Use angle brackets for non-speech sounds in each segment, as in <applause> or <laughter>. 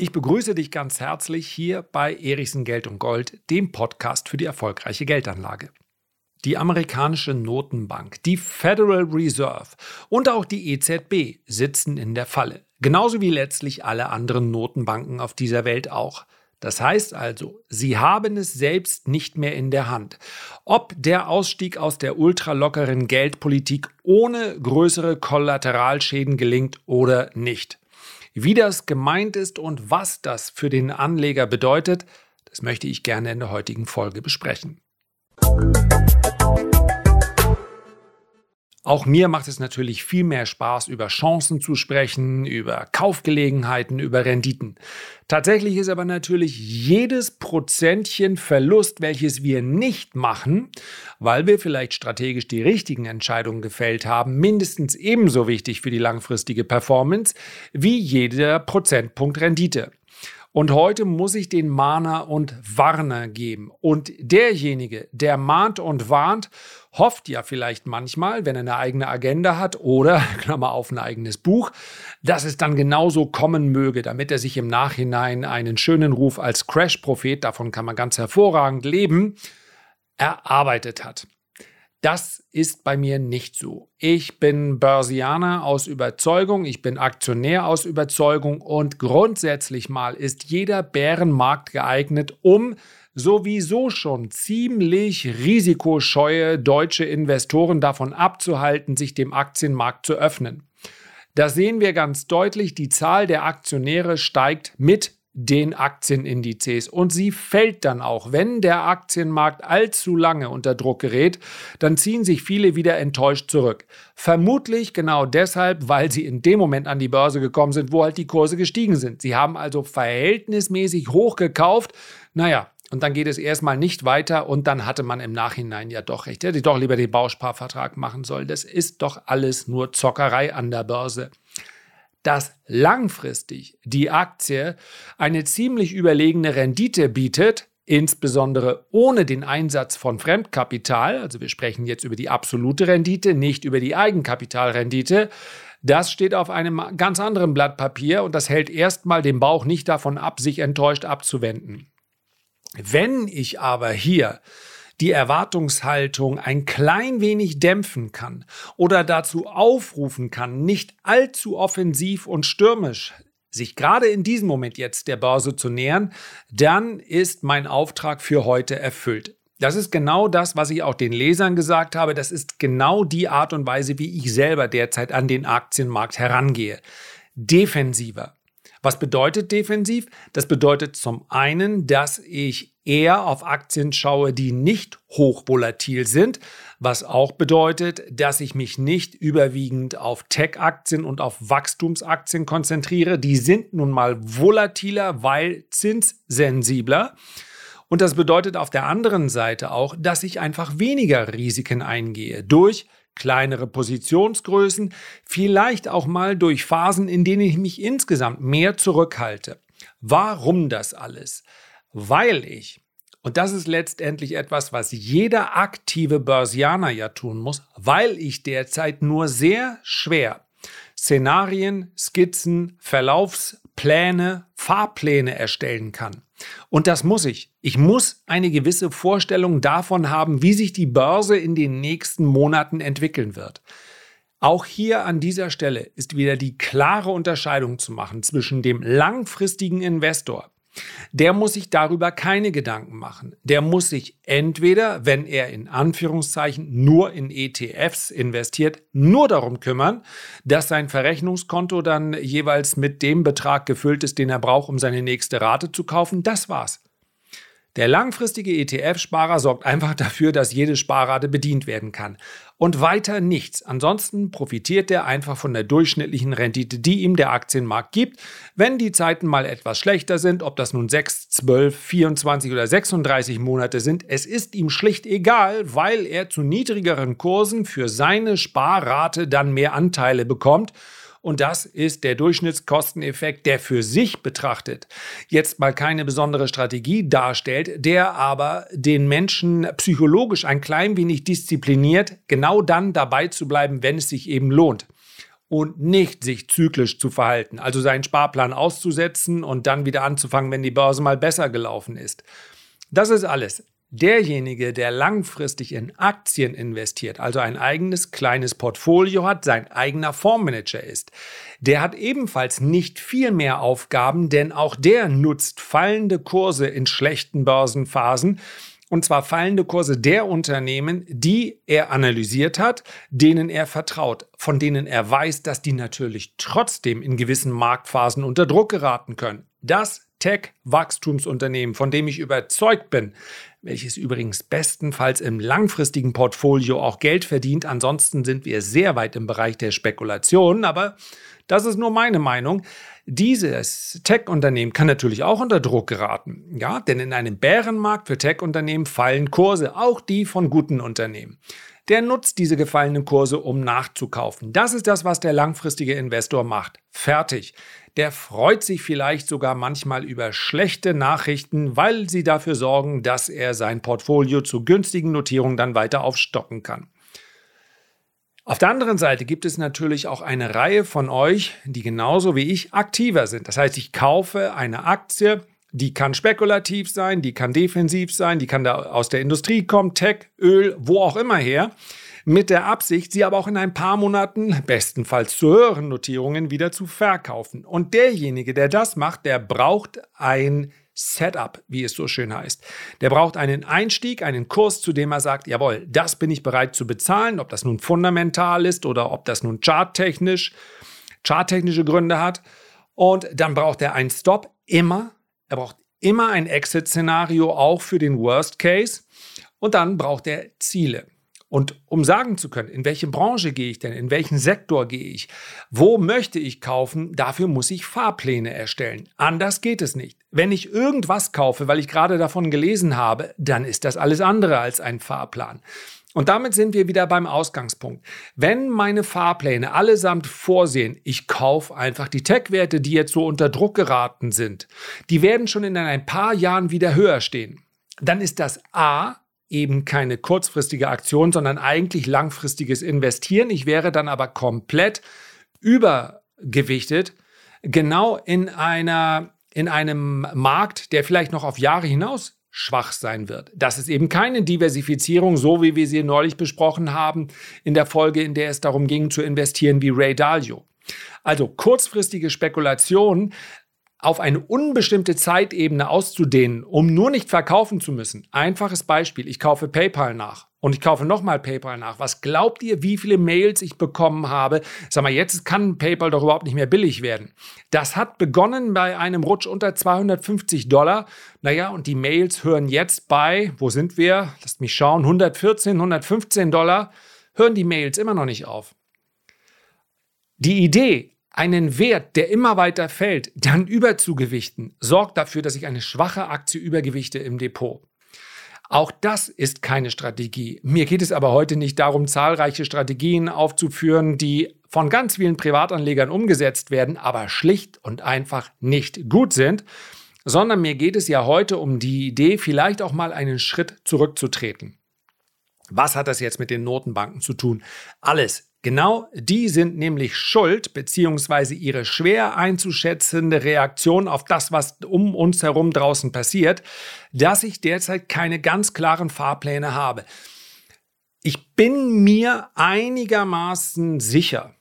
Ich begrüße dich ganz herzlich hier bei Erichsen Geld und Gold, dem Podcast für die erfolgreiche Geldanlage. Die amerikanische Notenbank, die Federal Reserve und auch die EZB sitzen in der Falle, genauso wie letztlich alle anderen Notenbanken auf dieser Welt auch. Das heißt also, sie haben es selbst nicht mehr in der Hand, ob der Ausstieg aus der ultralockeren Geldpolitik ohne größere Kollateralschäden gelingt oder nicht. Wie das gemeint ist und was das für den Anleger bedeutet, das möchte ich gerne in der heutigen Folge besprechen. Auch mir macht es natürlich viel mehr Spaß, über Chancen zu sprechen, über Kaufgelegenheiten, über Renditen. Tatsächlich ist aber natürlich jedes Prozentchen Verlust, welches wir nicht machen, weil wir vielleicht strategisch die richtigen Entscheidungen gefällt haben, mindestens ebenso wichtig für die langfristige Performance wie jeder Prozentpunkt Rendite. Und heute muss ich den Mahner und Warner geben. Und derjenige, der mahnt und warnt, hofft ja vielleicht manchmal, wenn er eine eigene Agenda hat oder, <laughs> Klammer auf, ein eigenes Buch, dass es dann genauso kommen möge, damit er sich im Nachhinein einen schönen Ruf als Crash-Prophet, davon kann man ganz hervorragend leben, erarbeitet hat. Das ist bei mir nicht so. Ich bin Börsianer aus Überzeugung, ich bin Aktionär aus Überzeugung und grundsätzlich mal ist jeder Bärenmarkt geeignet, um sowieso schon ziemlich risikoscheue deutsche Investoren davon abzuhalten, sich dem Aktienmarkt zu öffnen. Das sehen wir ganz deutlich. Die Zahl der Aktionäre steigt mit den Aktienindizes. Und sie fällt dann auch. Wenn der Aktienmarkt allzu lange unter Druck gerät, dann ziehen sich viele wieder enttäuscht zurück. Vermutlich genau deshalb, weil sie in dem Moment an die Börse gekommen sind, wo halt die Kurse gestiegen sind. Sie haben also verhältnismäßig hoch gekauft. Naja, und dann geht es erstmal nicht weiter und dann hatte man im Nachhinein ja doch recht. Hätte doch lieber den Bausparvertrag machen sollen. Das ist doch alles nur Zockerei an der Börse dass langfristig die Aktie eine ziemlich überlegene Rendite bietet, insbesondere ohne den Einsatz von Fremdkapital, also wir sprechen jetzt über die absolute Rendite, nicht über die Eigenkapitalrendite, das steht auf einem ganz anderen Blatt Papier und das hält erstmal den Bauch nicht davon ab, sich enttäuscht abzuwenden. Wenn ich aber hier die Erwartungshaltung ein klein wenig dämpfen kann oder dazu aufrufen kann, nicht allzu offensiv und stürmisch sich gerade in diesem Moment jetzt der Börse zu nähern, dann ist mein Auftrag für heute erfüllt. Das ist genau das, was ich auch den Lesern gesagt habe. Das ist genau die Art und Weise, wie ich selber derzeit an den Aktienmarkt herangehe. Defensiver. Was bedeutet defensiv? Das bedeutet zum einen, dass ich eher auf Aktien schaue, die nicht hochvolatil sind, was auch bedeutet, dass ich mich nicht überwiegend auf Tech-Aktien und auf Wachstumsaktien konzentriere. Die sind nun mal volatiler, weil zinssensibler. Und das bedeutet auf der anderen Seite auch, dass ich einfach weniger Risiken eingehe durch kleinere Positionsgrößen, vielleicht auch mal durch Phasen, in denen ich mich insgesamt mehr zurückhalte. Warum das alles? Weil ich, und das ist letztendlich etwas, was jeder aktive Börsianer ja tun muss, weil ich derzeit nur sehr schwer Szenarien, Skizzen, Verlaufspläne, Fahrpläne erstellen kann. Und das muss ich. Ich muss eine gewisse Vorstellung davon haben, wie sich die Börse in den nächsten Monaten entwickeln wird. Auch hier an dieser Stelle ist wieder die klare Unterscheidung zu machen zwischen dem langfristigen Investor, der muss sich darüber keine Gedanken machen. Der muss sich entweder, wenn er in Anführungszeichen nur in ETFs investiert, nur darum kümmern, dass sein Verrechnungskonto dann jeweils mit dem Betrag gefüllt ist, den er braucht, um seine nächste Rate zu kaufen. Das war's. Der langfristige ETF-Sparer sorgt einfach dafür, dass jede Sparrate bedient werden kann. Und weiter nichts. Ansonsten profitiert er einfach von der durchschnittlichen Rendite, die ihm der Aktienmarkt gibt. Wenn die Zeiten mal etwas schlechter sind, ob das nun 6, 12, 24 oder 36 Monate sind, es ist ihm schlicht egal, weil er zu niedrigeren Kursen für seine Sparrate dann mehr Anteile bekommt und das ist der Durchschnittskosteneffekt, der für sich betrachtet jetzt mal keine besondere Strategie darstellt, der aber den Menschen psychologisch ein klein wenig diszipliniert, genau dann dabei zu bleiben, wenn es sich eben lohnt. und nicht sich zyklisch zu verhalten, also seinen Sparplan auszusetzen und dann wieder anzufangen, wenn die Börse mal besser gelaufen ist. Das ist alles. Derjenige, der langfristig in Aktien investiert, also ein eigenes kleines Portfolio hat, sein eigener Fondsmanager ist, der hat ebenfalls nicht viel mehr Aufgaben, denn auch der nutzt fallende Kurse in schlechten Börsenphasen, und zwar fallende Kurse der Unternehmen, die er analysiert hat, denen er vertraut, von denen er weiß, dass die natürlich trotzdem in gewissen Marktphasen unter Druck geraten können. Das Tech-Wachstumsunternehmen, von dem ich überzeugt bin, welches übrigens bestenfalls im langfristigen Portfolio auch Geld verdient. Ansonsten sind wir sehr weit im Bereich der Spekulation, aber das ist nur meine Meinung. Dieses Tech-Unternehmen kann natürlich auch unter Druck geraten. Ja, denn in einem Bärenmarkt für Tech-Unternehmen fallen Kurse, auch die von guten Unternehmen. Der nutzt diese gefallenen Kurse, um nachzukaufen. Das ist das, was der langfristige Investor macht. Fertig. Der freut sich vielleicht sogar manchmal über schlechte Nachrichten, weil sie dafür sorgen, dass er sein Portfolio zu günstigen Notierungen dann weiter aufstocken kann. Auf der anderen Seite gibt es natürlich auch eine Reihe von euch, die genauso wie ich aktiver sind. Das heißt, ich kaufe eine Aktie, die kann spekulativ sein, die kann defensiv sein, die kann da aus der Industrie kommen, Tech, Öl, wo auch immer her, mit der Absicht, sie aber auch in ein paar Monaten, bestenfalls zu höheren Notierungen, wieder zu verkaufen. Und derjenige, der das macht, der braucht ein Setup, wie es so schön heißt. Der braucht einen Einstieg, einen Kurs, zu dem er sagt, jawohl, das bin ich bereit zu bezahlen, ob das nun fundamental ist oder ob das nun charttechnisch, charttechnische Gründe hat. Und dann braucht er einen Stop immer. Er braucht immer ein Exit-Szenario, auch für den Worst Case. Und dann braucht er Ziele. Und um sagen zu können, in welche Branche gehe ich denn, in welchen Sektor gehe ich, wo möchte ich kaufen, dafür muss ich Fahrpläne erstellen. Anders geht es nicht. Wenn ich irgendwas kaufe, weil ich gerade davon gelesen habe, dann ist das alles andere als ein Fahrplan. Und damit sind wir wieder beim Ausgangspunkt. Wenn meine Fahrpläne allesamt vorsehen, ich kaufe einfach die Tech-Werte, die jetzt so unter Druck geraten sind, die werden schon in ein paar Jahren wieder höher stehen, dann ist das A eben keine kurzfristige Aktion, sondern eigentlich langfristiges Investieren. Ich wäre dann aber komplett übergewichtet, genau in einer in einem Markt, der vielleicht noch auf Jahre hinaus schwach sein wird. Das ist eben keine Diversifizierung, so wie wir sie neulich besprochen haben, in der Folge, in der es darum ging zu investieren wie Ray Dalio. Also kurzfristige Spekulationen auf eine unbestimmte Zeitebene auszudehnen, um nur nicht verkaufen zu müssen. Einfaches Beispiel, ich kaufe PayPal nach und ich kaufe nochmal PayPal nach. Was glaubt ihr, wie viele Mails ich bekommen habe? Sag mal, jetzt kann PayPal doch überhaupt nicht mehr billig werden. Das hat begonnen bei einem Rutsch unter 250 Dollar. Naja, und die Mails hören jetzt bei, wo sind wir? Lasst mich schauen, 114, 115 Dollar. Hören die Mails immer noch nicht auf. Die Idee, einen Wert, der immer weiter fällt, dann überzugewichten, sorgt dafür, dass ich eine schwache Aktie übergewichte im Depot. Auch das ist keine Strategie. Mir geht es aber heute nicht darum, zahlreiche Strategien aufzuführen, die von ganz vielen Privatanlegern umgesetzt werden, aber schlicht und einfach nicht gut sind, sondern mir geht es ja heute um die Idee, vielleicht auch mal einen Schritt zurückzutreten. Was hat das jetzt mit den Notenbanken zu tun? Alles. Genau die sind nämlich schuld, beziehungsweise ihre schwer einzuschätzende Reaktion auf das, was um uns herum draußen passiert, dass ich derzeit keine ganz klaren Fahrpläne habe. Ich bin mir einigermaßen sicher,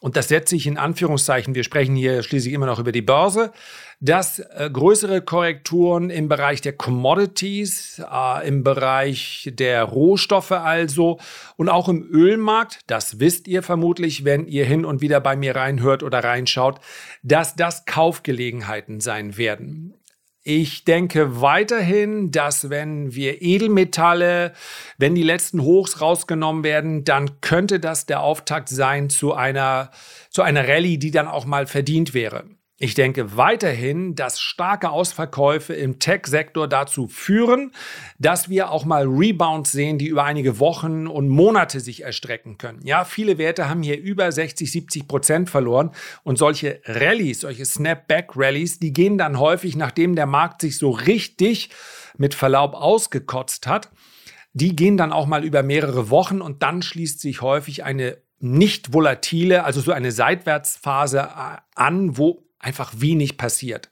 und das setze ich in Anführungszeichen, wir sprechen hier schließlich immer noch über die Börse, dass äh, größere Korrekturen im Bereich der Commodities, äh, im Bereich der Rohstoffe also und auch im Ölmarkt, das wisst ihr vermutlich, wenn ihr hin und wieder bei mir reinhört oder reinschaut, dass das Kaufgelegenheiten sein werden. Ich denke weiterhin, dass wenn wir Edelmetalle, wenn die letzten Hochs rausgenommen werden, dann könnte das der Auftakt sein zu einer, zu einer Rallye, die dann auch mal verdient wäre. Ich denke weiterhin, dass starke Ausverkäufe im Tech-Sektor dazu führen, dass wir auch mal Rebounds sehen, die über einige Wochen und Monate sich erstrecken können. Ja, viele Werte haben hier über 60, 70 Prozent verloren und solche Rallyes, solche Snapback-Rallies, die gehen dann häufig, nachdem der Markt sich so richtig mit Verlaub ausgekotzt hat. Die gehen dann auch mal über mehrere Wochen und dann schließt sich häufig eine nicht volatile, also so eine Seitwärtsphase äh, an, wo einfach wenig passiert.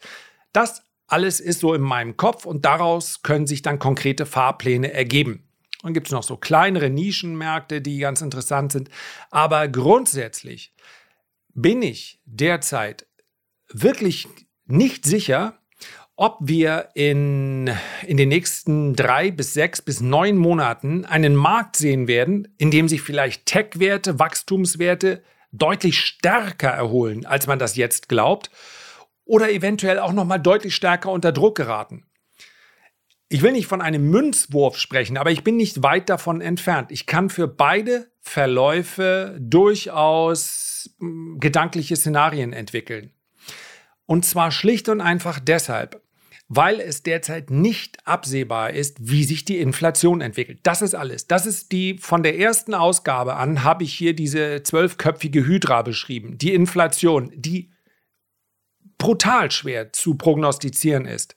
Das alles ist so in meinem Kopf und daraus können sich dann konkrete Fahrpläne ergeben. Dann gibt es noch so kleinere Nischenmärkte, die ganz interessant sind. Aber grundsätzlich bin ich derzeit wirklich nicht sicher, ob wir in, in den nächsten drei bis sechs bis neun Monaten einen Markt sehen werden, in dem sich vielleicht Tech-Werte, Wachstumswerte deutlich stärker erholen, als man das jetzt glaubt, oder eventuell auch noch mal deutlich stärker unter Druck geraten. Ich will nicht von einem Münzwurf sprechen, aber ich bin nicht weit davon entfernt. Ich kann für beide Verläufe durchaus hm, gedankliche Szenarien entwickeln. Und zwar schlicht und einfach deshalb, weil es derzeit nicht absehbar ist, wie sich die Inflation entwickelt. Das ist alles. Das ist die, von der ersten Ausgabe an habe ich hier diese zwölfköpfige Hydra beschrieben. Die Inflation, die brutal schwer zu prognostizieren ist.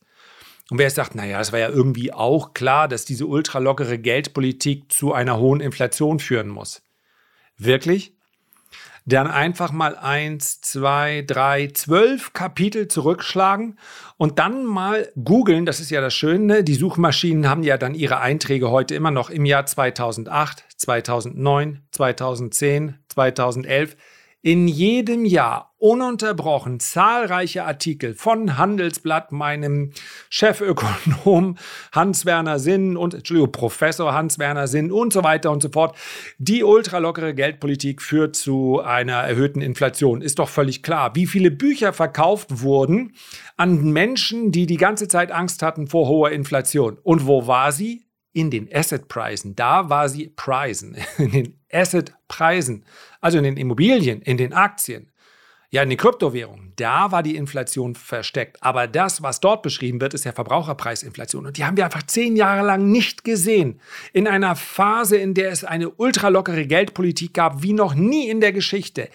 Und wer sagt, naja, es war ja irgendwie auch klar, dass diese ultralockere Geldpolitik zu einer hohen Inflation führen muss. Wirklich? Dann einfach mal eins, zwei, drei, zwölf Kapitel zurückschlagen und dann mal googeln. Das ist ja das Schöne. Die Suchmaschinen haben ja dann ihre Einträge heute immer noch im Jahr 2008, 2009, 2010, 2011 in jedem Jahr ununterbrochen zahlreiche Artikel von Handelsblatt, meinem Chefökonom Hans-Werner Sinn und, Entschuldigung, Professor Hans-Werner Sinn und so weiter und so fort. Die ultralockere Geldpolitik führt zu einer erhöhten Inflation. Ist doch völlig klar. Wie viele Bücher verkauft wurden an Menschen, die die ganze Zeit Angst hatten vor hoher Inflation. Und wo war sie? In den Assetpreisen. Da war sie Preisen, <laughs> in den Assetpreisen, also in den Immobilien, in den Aktien. Ja, in den Kryptowährungen, da war die Inflation versteckt. Aber das, was dort beschrieben wird, ist ja Verbraucherpreisinflation. Und die haben wir einfach zehn Jahre lang nicht gesehen. In einer Phase, in der es eine ultralockere Geldpolitik gab, wie noch nie in der Geschichte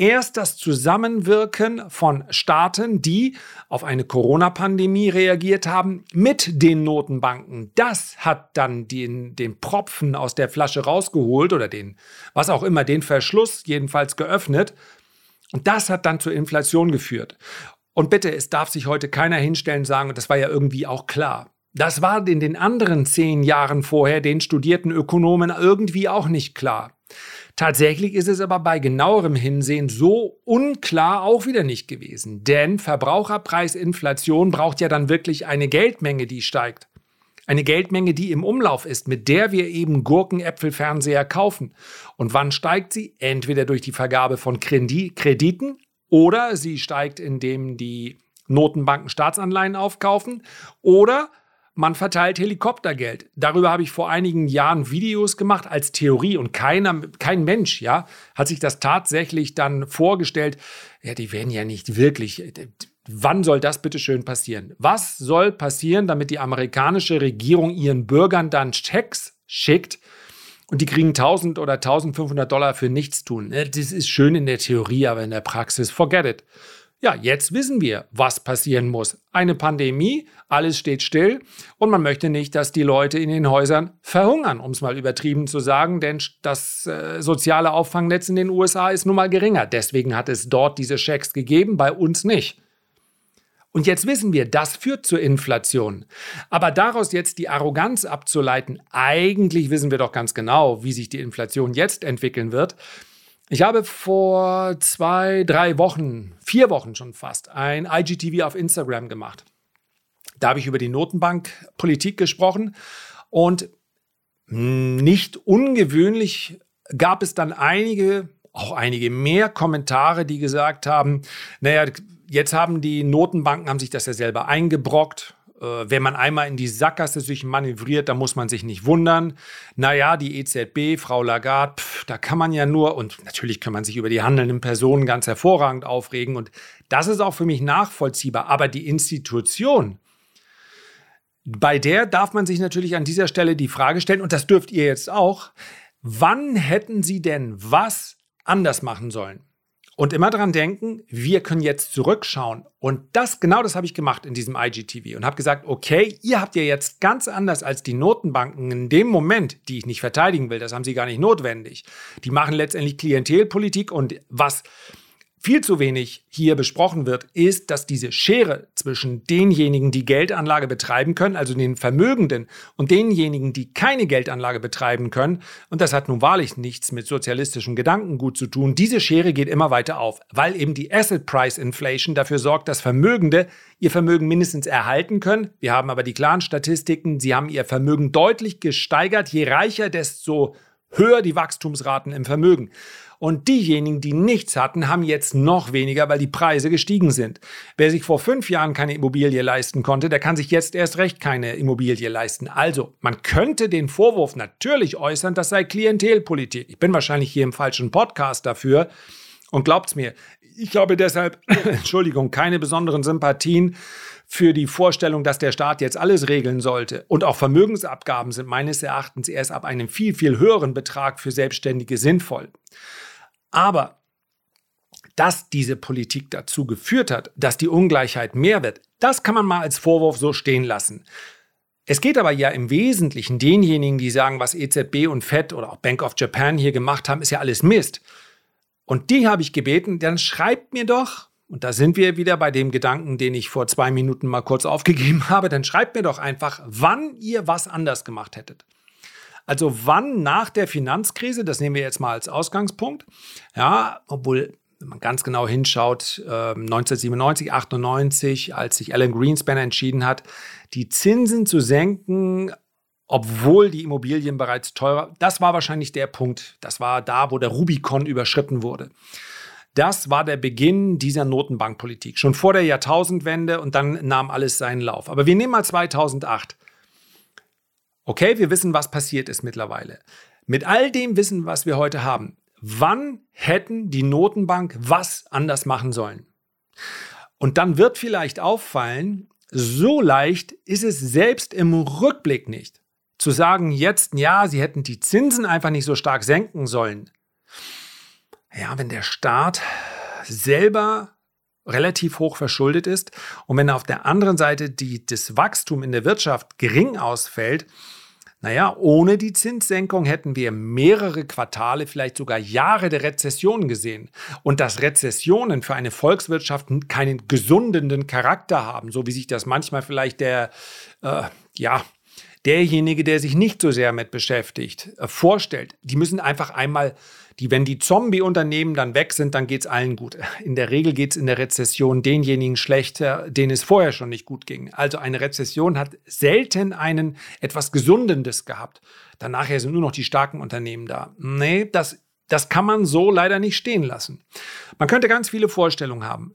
erst das Zusammenwirken von Staaten, die auf eine Corona-Pandemie reagiert haben, mit den Notenbanken. Das hat dann den, den Propfen aus der Flasche rausgeholt oder den, was auch immer, den Verschluss jedenfalls geöffnet. Und das hat dann zur Inflation geführt. Und bitte, es darf sich heute keiner hinstellen und sagen, das war ja irgendwie auch klar. Das war in den anderen zehn Jahren vorher den studierten Ökonomen irgendwie auch nicht klar. Tatsächlich ist es aber bei genauerem Hinsehen so unklar auch wieder nicht gewesen. Denn Verbraucherpreisinflation braucht ja dann wirklich eine Geldmenge, die steigt. Eine Geldmenge, die im Umlauf ist, mit der wir eben Gurkenäpfelfernseher kaufen. Und wann steigt sie? Entweder durch die Vergabe von Krediten oder sie steigt, indem die Notenbanken Staatsanleihen aufkaufen oder man verteilt Helikoptergeld. Darüber habe ich vor einigen Jahren Videos gemacht als Theorie und keiner, kein Mensch, ja, hat sich das tatsächlich dann vorgestellt. Ja, die werden ja nicht wirklich. Wann soll das bitte schön passieren? Was soll passieren, damit die amerikanische Regierung ihren Bürgern dann Checks schickt und die kriegen 1000 oder 1500 Dollar für nichts tun? Das ist schön in der Theorie, aber in der Praxis, forget it. Ja, jetzt wissen wir, was passieren muss. Eine Pandemie, alles steht still und man möchte nicht, dass die Leute in den Häusern verhungern, um es mal übertrieben zu sagen, denn das äh, soziale Auffangnetz in den USA ist nun mal geringer. Deswegen hat es dort diese Schecks gegeben, bei uns nicht. Und jetzt wissen wir, das führt zur Inflation. Aber daraus jetzt die Arroganz abzuleiten, eigentlich wissen wir doch ganz genau, wie sich die Inflation jetzt entwickeln wird. Ich habe vor zwei, drei Wochen, vier Wochen schon fast, ein IGTV auf Instagram gemacht. Da habe ich über die Notenbankpolitik gesprochen und nicht ungewöhnlich gab es dann einige, auch einige mehr Kommentare, die gesagt haben, naja, jetzt haben die Notenbanken, haben sich das ja selber eingebrockt, äh, wenn man einmal in die Sackgasse sich manövriert, dann muss man sich nicht wundern. Naja, die EZB, Frau Lagarde, pff, da kann man ja nur, und natürlich kann man sich über die handelnden Personen ganz hervorragend aufregen. Und das ist auch für mich nachvollziehbar. Aber die Institution, bei der darf man sich natürlich an dieser Stelle die Frage stellen, und das dürft ihr jetzt auch, wann hätten Sie denn was anders machen sollen? Und immer dran denken, wir können jetzt zurückschauen. Und das, genau das habe ich gemacht in diesem IGTV und habe gesagt, okay, ihr habt ja jetzt ganz anders als die Notenbanken in dem Moment, die ich nicht verteidigen will, das haben sie gar nicht notwendig. Die machen letztendlich Klientelpolitik und was viel zu wenig hier besprochen wird, ist, dass diese Schere zwischen denjenigen, die Geldanlage betreiben können, also den Vermögenden, und denjenigen, die keine Geldanlage betreiben können, und das hat nun wahrlich nichts mit sozialistischem Gedankengut zu tun, diese Schere geht immer weiter auf, weil eben die Asset Price Inflation dafür sorgt, dass Vermögende ihr Vermögen mindestens erhalten können. Wir haben aber die klaren Statistiken, sie haben ihr Vermögen deutlich gesteigert. Je reicher, desto höher die Wachstumsraten im Vermögen. Und diejenigen, die nichts hatten, haben jetzt noch weniger, weil die Preise gestiegen sind. Wer sich vor fünf Jahren keine Immobilie leisten konnte, der kann sich jetzt erst recht keine Immobilie leisten. Also, man könnte den Vorwurf natürlich äußern, das sei Klientelpolitik. Ich bin wahrscheinlich hier im falschen Podcast dafür. Und glaubt's mir, ich habe deshalb, <laughs> Entschuldigung, keine besonderen Sympathien für die Vorstellung, dass der Staat jetzt alles regeln sollte. Und auch Vermögensabgaben sind meines Erachtens erst ab einem viel, viel höheren Betrag für Selbstständige sinnvoll. Aber dass diese Politik dazu geführt hat, dass die Ungleichheit mehr wird, das kann man mal als Vorwurf so stehen lassen. Es geht aber ja im Wesentlichen denjenigen, die sagen, was EZB und FED oder auch Bank of Japan hier gemacht haben, ist ja alles Mist. Und die habe ich gebeten, dann schreibt mir doch, und da sind wir wieder bei dem Gedanken, den ich vor zwei Minuten mal kurz aufgegeben <laughs> habe, dann schreibt mir doch einfach, wann ihr was anders gemacht hättet. Also wann nach der Finanzkrise, das nehmen wir jetzt mal als Ausgangspunkt, ja, obwohl wenn man ganz genau hinschaut, äh, 1997, 98, als sich Alan Greenspan entschieden hat, die Zinsen zu senken, obwohl die Immobilien bereits teurer, das war wahrscheinlich der Punkt. Das war da, wo der Rubikon überschritten wurde. Das war der Beginn dieser Notenbankpolitik, schon vor der Jahrtausendwende und dann nahm alles seinen Lauf. Aber wir nehmen mal 2008. Okay, wir wissen, was passiert ist mittlerweile. Mit all dem Wissen, was wir heute haben, wann hätten die Notenbank was anders machen sollen? Und dann wird vielleicht auffallen, so leicht ist es selbst im Rückblick nicht. Zu sagen jetzt, ja, sie hätten die Zinsen einfach nicht so stark senken sollen. Ja, wenn der Staat selber relativ hoch verschuldet ist und wenn auf der anderen Seite die, das Wachstum in der Wirtschaft gering ausfällt, naja, ohne die Zinssenkung hätten wir mehrere Quartale, vielleicht sogar Jahre der Rezession gesehen. Und dass Rezessionen für eine Volkswirtschaft keinen gesundenden Charakter haben, so wie sich das manchmal vielleicht der, äh, ja, derjenige, der sich nicht so sehr mit beschäftigt, äh, vorstellt. Die müssen einfach einmal die, wenn die Zombie-Unternehmen dann weg sind, dann geht es allen gut. In der Regel geht es in der Rezession denjenigen schlechter, denen es vorher schon nicht gut ging. Also eine Rezession hat selten einen etwas Gesundendes gehabt. Danach sind nur noch die starken Unternehmen da. Nee, das, das kann man so leider nicht stehen lassen. Man könnte ganz viele Vorstellungen haben.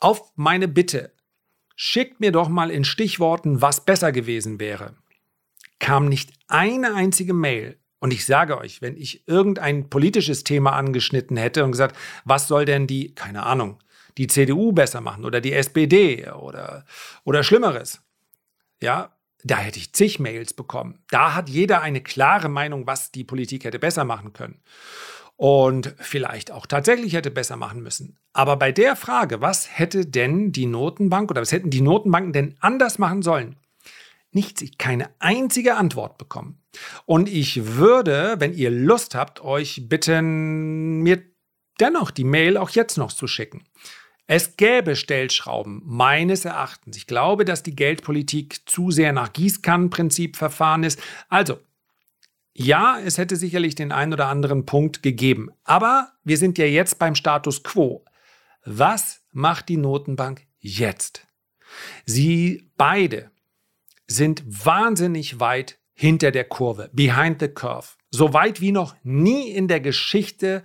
Auf meine Bitte, schickt mir doch mal in Stichworten, was besser gewesen wäre. Kam nicht eine einzige Mail und ich sage euch, wenn ich irgendein politisches Thema angeschnitten hätte und gesagt, was soll denn die, keine Ahnung, die CDU besser machen oder die SPD oder, oder Schlimmeres, ja, da hätte ich zig Mails bekommen. Da hat jeder eine klare Meinung, was die Politik hätte besser machen können. Und vielleicht auch tatsächlich hätte besser machen müssen. Aber bei der Frage, was hätte denn die Notenbank oder was hätten die Notenbanken denn anders machen sollen? Nichts, keine einzige Antwort bekommen. Und ich würde, wenn ihr Lust habt, euch bitten, mir dennoch die Mail auch jetzt noch zu schicken. Es gäbe Stellschrauben, meines Erachtens. Ich glaube, dass die Geldpolitik zu sehr nach Gießkannenprinzip verfahren ist. Also, ja, es hätte sicherlich den einen oder anderen Punkt gegeben. Aber wir sind ja jetzt beim Status quo. Was macht die Notenbank jetzt? Sie beide sind wahnsinnig weit hinter der Kurve, behind the curve. So weit wie noch nie in der Geschichte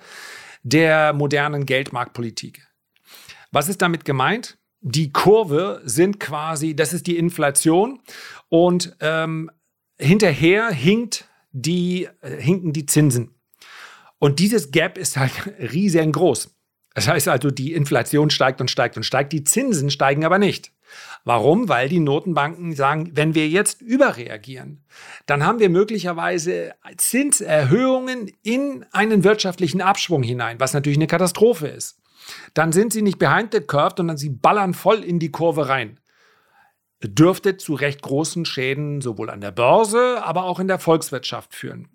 der modernen Geldmarktpolitik. Was ist damit gemeint? Die Kurve sind quasi, das ist die Inflation und ähm, hinterher hinkt die, äh, hinken die Zinsen. Und dieses Gap ist halt <laughs> riesengroß. Das heißt also, die Inflation steigt und steigt und steigt, die Zinsen steigen aber nicht. Warum? Weil die Notenbanken sagen, wenn wir jetzt überreagieren, dann haben wir möglicherweise Zinserhöhungen in einen wirtschaftlichen Abschwung hinein, was natürlich eine Katastrophe ist. dann sind sie nicht behind the curve, sondern sie ballern voll in die Kurve rein. Dürfte zu recht großen Schäden sowohl an der Börse, aber auch in der Volkswirtschaft führen.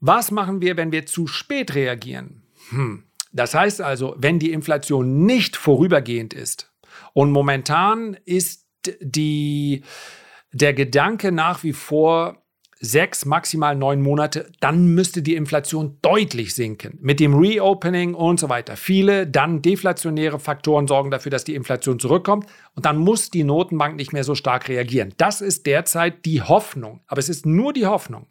Was machen wir, wenn wir zu spät reagieren? Hm. Das heißt also, wenn die Inflation nicht vorübergehend ist und momentan ist die, der Gedanke nach wie vor, sechs, maximal neun Monate, dann müsste die Inflation deutlich sinken. Mit dem Reopening und so weiter. Viele dann deflationäre Faktoren sorgen dafür, dass die Inflation zurückkommt und dann muss die Notenbank nicht mehr so stark reagieren. Das ist derzeit die Hoffnung. Aber es ist nur die Hoffnung.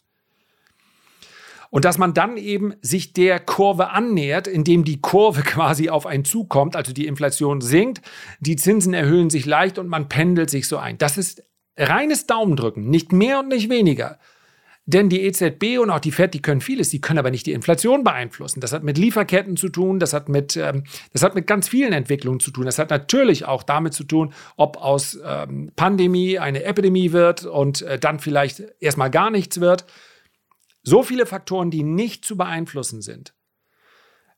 Und dass man dann eben sich der Kurve annähert, indem die Kurve <laughs> quasi auf einen zukommt, also die Inflation sinkt, die Zinsen erhöhen sich leicht und man pendelt sich so ein. Das ist reines Daumendrücken, nicht mehr und nicht weniger. Denn die EZB und auch die FED, die können vieles, die können aber nicht die Inflation beeinflussen. Das hat mit Lieferketten zu tun, das hat mit, ähm, das hat mit ganz vielen Entwicklungen zu tun. Das hat natürlich auch damit zu tun, ob aus ähm, Pandemie eine Epidemie wird und äh, dann vielleicht erstmal gar nichts wird. So viele Faktoren, die nicht zu beeinflussen sind.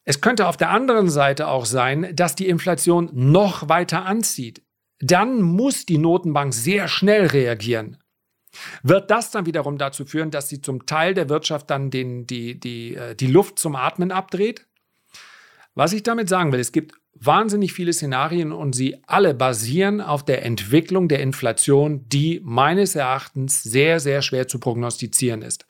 Es könnte auf der anderen Seite auch sein, dass die Inflation noch weiter anzieht. Dann muss die Notenbank sehr schnell reagieren. Wird das dann wiederum dazu führen, dass sie zum Teil der Wirtschaft dann den, die, die, äh, die Luft zum Atmen abdreht? Was ich damit sagen will, es gibt wahnsinnig viele Szenarien und sie alle basieren auf der Entwicklung der Inflation, die meines Erachtens sehr, sehr schwer zu prognostizieren ist.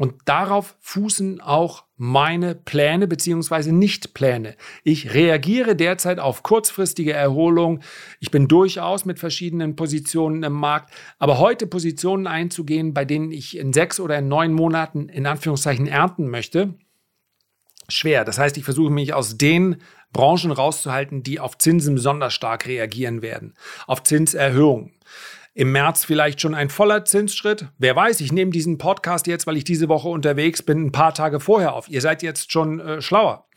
Und darauf fußen auch meine Pläne bzw. Nichtpläne. Ich reagiere derzeit auf kurzfristige Erholung. Ich bin durchaus mit verschiedenen Positionen im Markt. Aber heute Positionen einzugehen, bei denen ich in sechs oder in neun Monaten in Anführungszeichen ernten möchte, schwer. Das heißt, ich versuche mich aus den Branchen rauszuhalten, die auf Zinsen besonders stark reagieren werden. Auf Zinserhöhungen. Im März vielleicht schon ein voller Zinsschritt. Wer weiß, ich nehme diesen Podcast jetzt, weil ich diese Woche unterwegs bin, ein paar Tage vorher auf. Ihr seid jetzt schon äh, schlauer.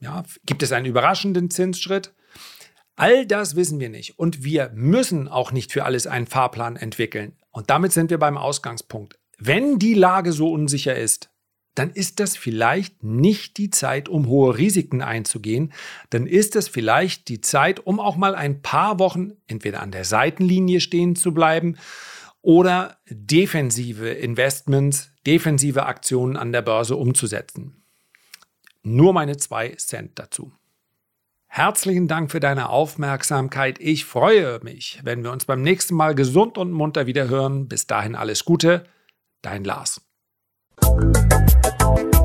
Ja, gibt es einen überraschenden Zinsschritt? All das wissen wir nicht. Und wir müssen auch nicht für alles einen Fahrplan entwickeln. Und damit sind wir beim Ausgangspunkt. Wenn die Lage so unsicher ist, dann ist das vielleicht nicht die Zeit, um hohe Risiken einzugehen. Dann ist es vielleicht die Zeit, um auch mal ein paar Wochen entweder an der Seitenlinie stehen zu bleiben oder defensive Investments, defensive Aktionen an der Börse umzusetzen. Nur meine zwei Cent dazu. Herzlichen Dank für deine Aufmerksamkeit. Ich freue mich, wenn wir uns beim nächsten Mal gesund und munter wieder hören. Bis dahin alles Gute, dein Lars. Thank you.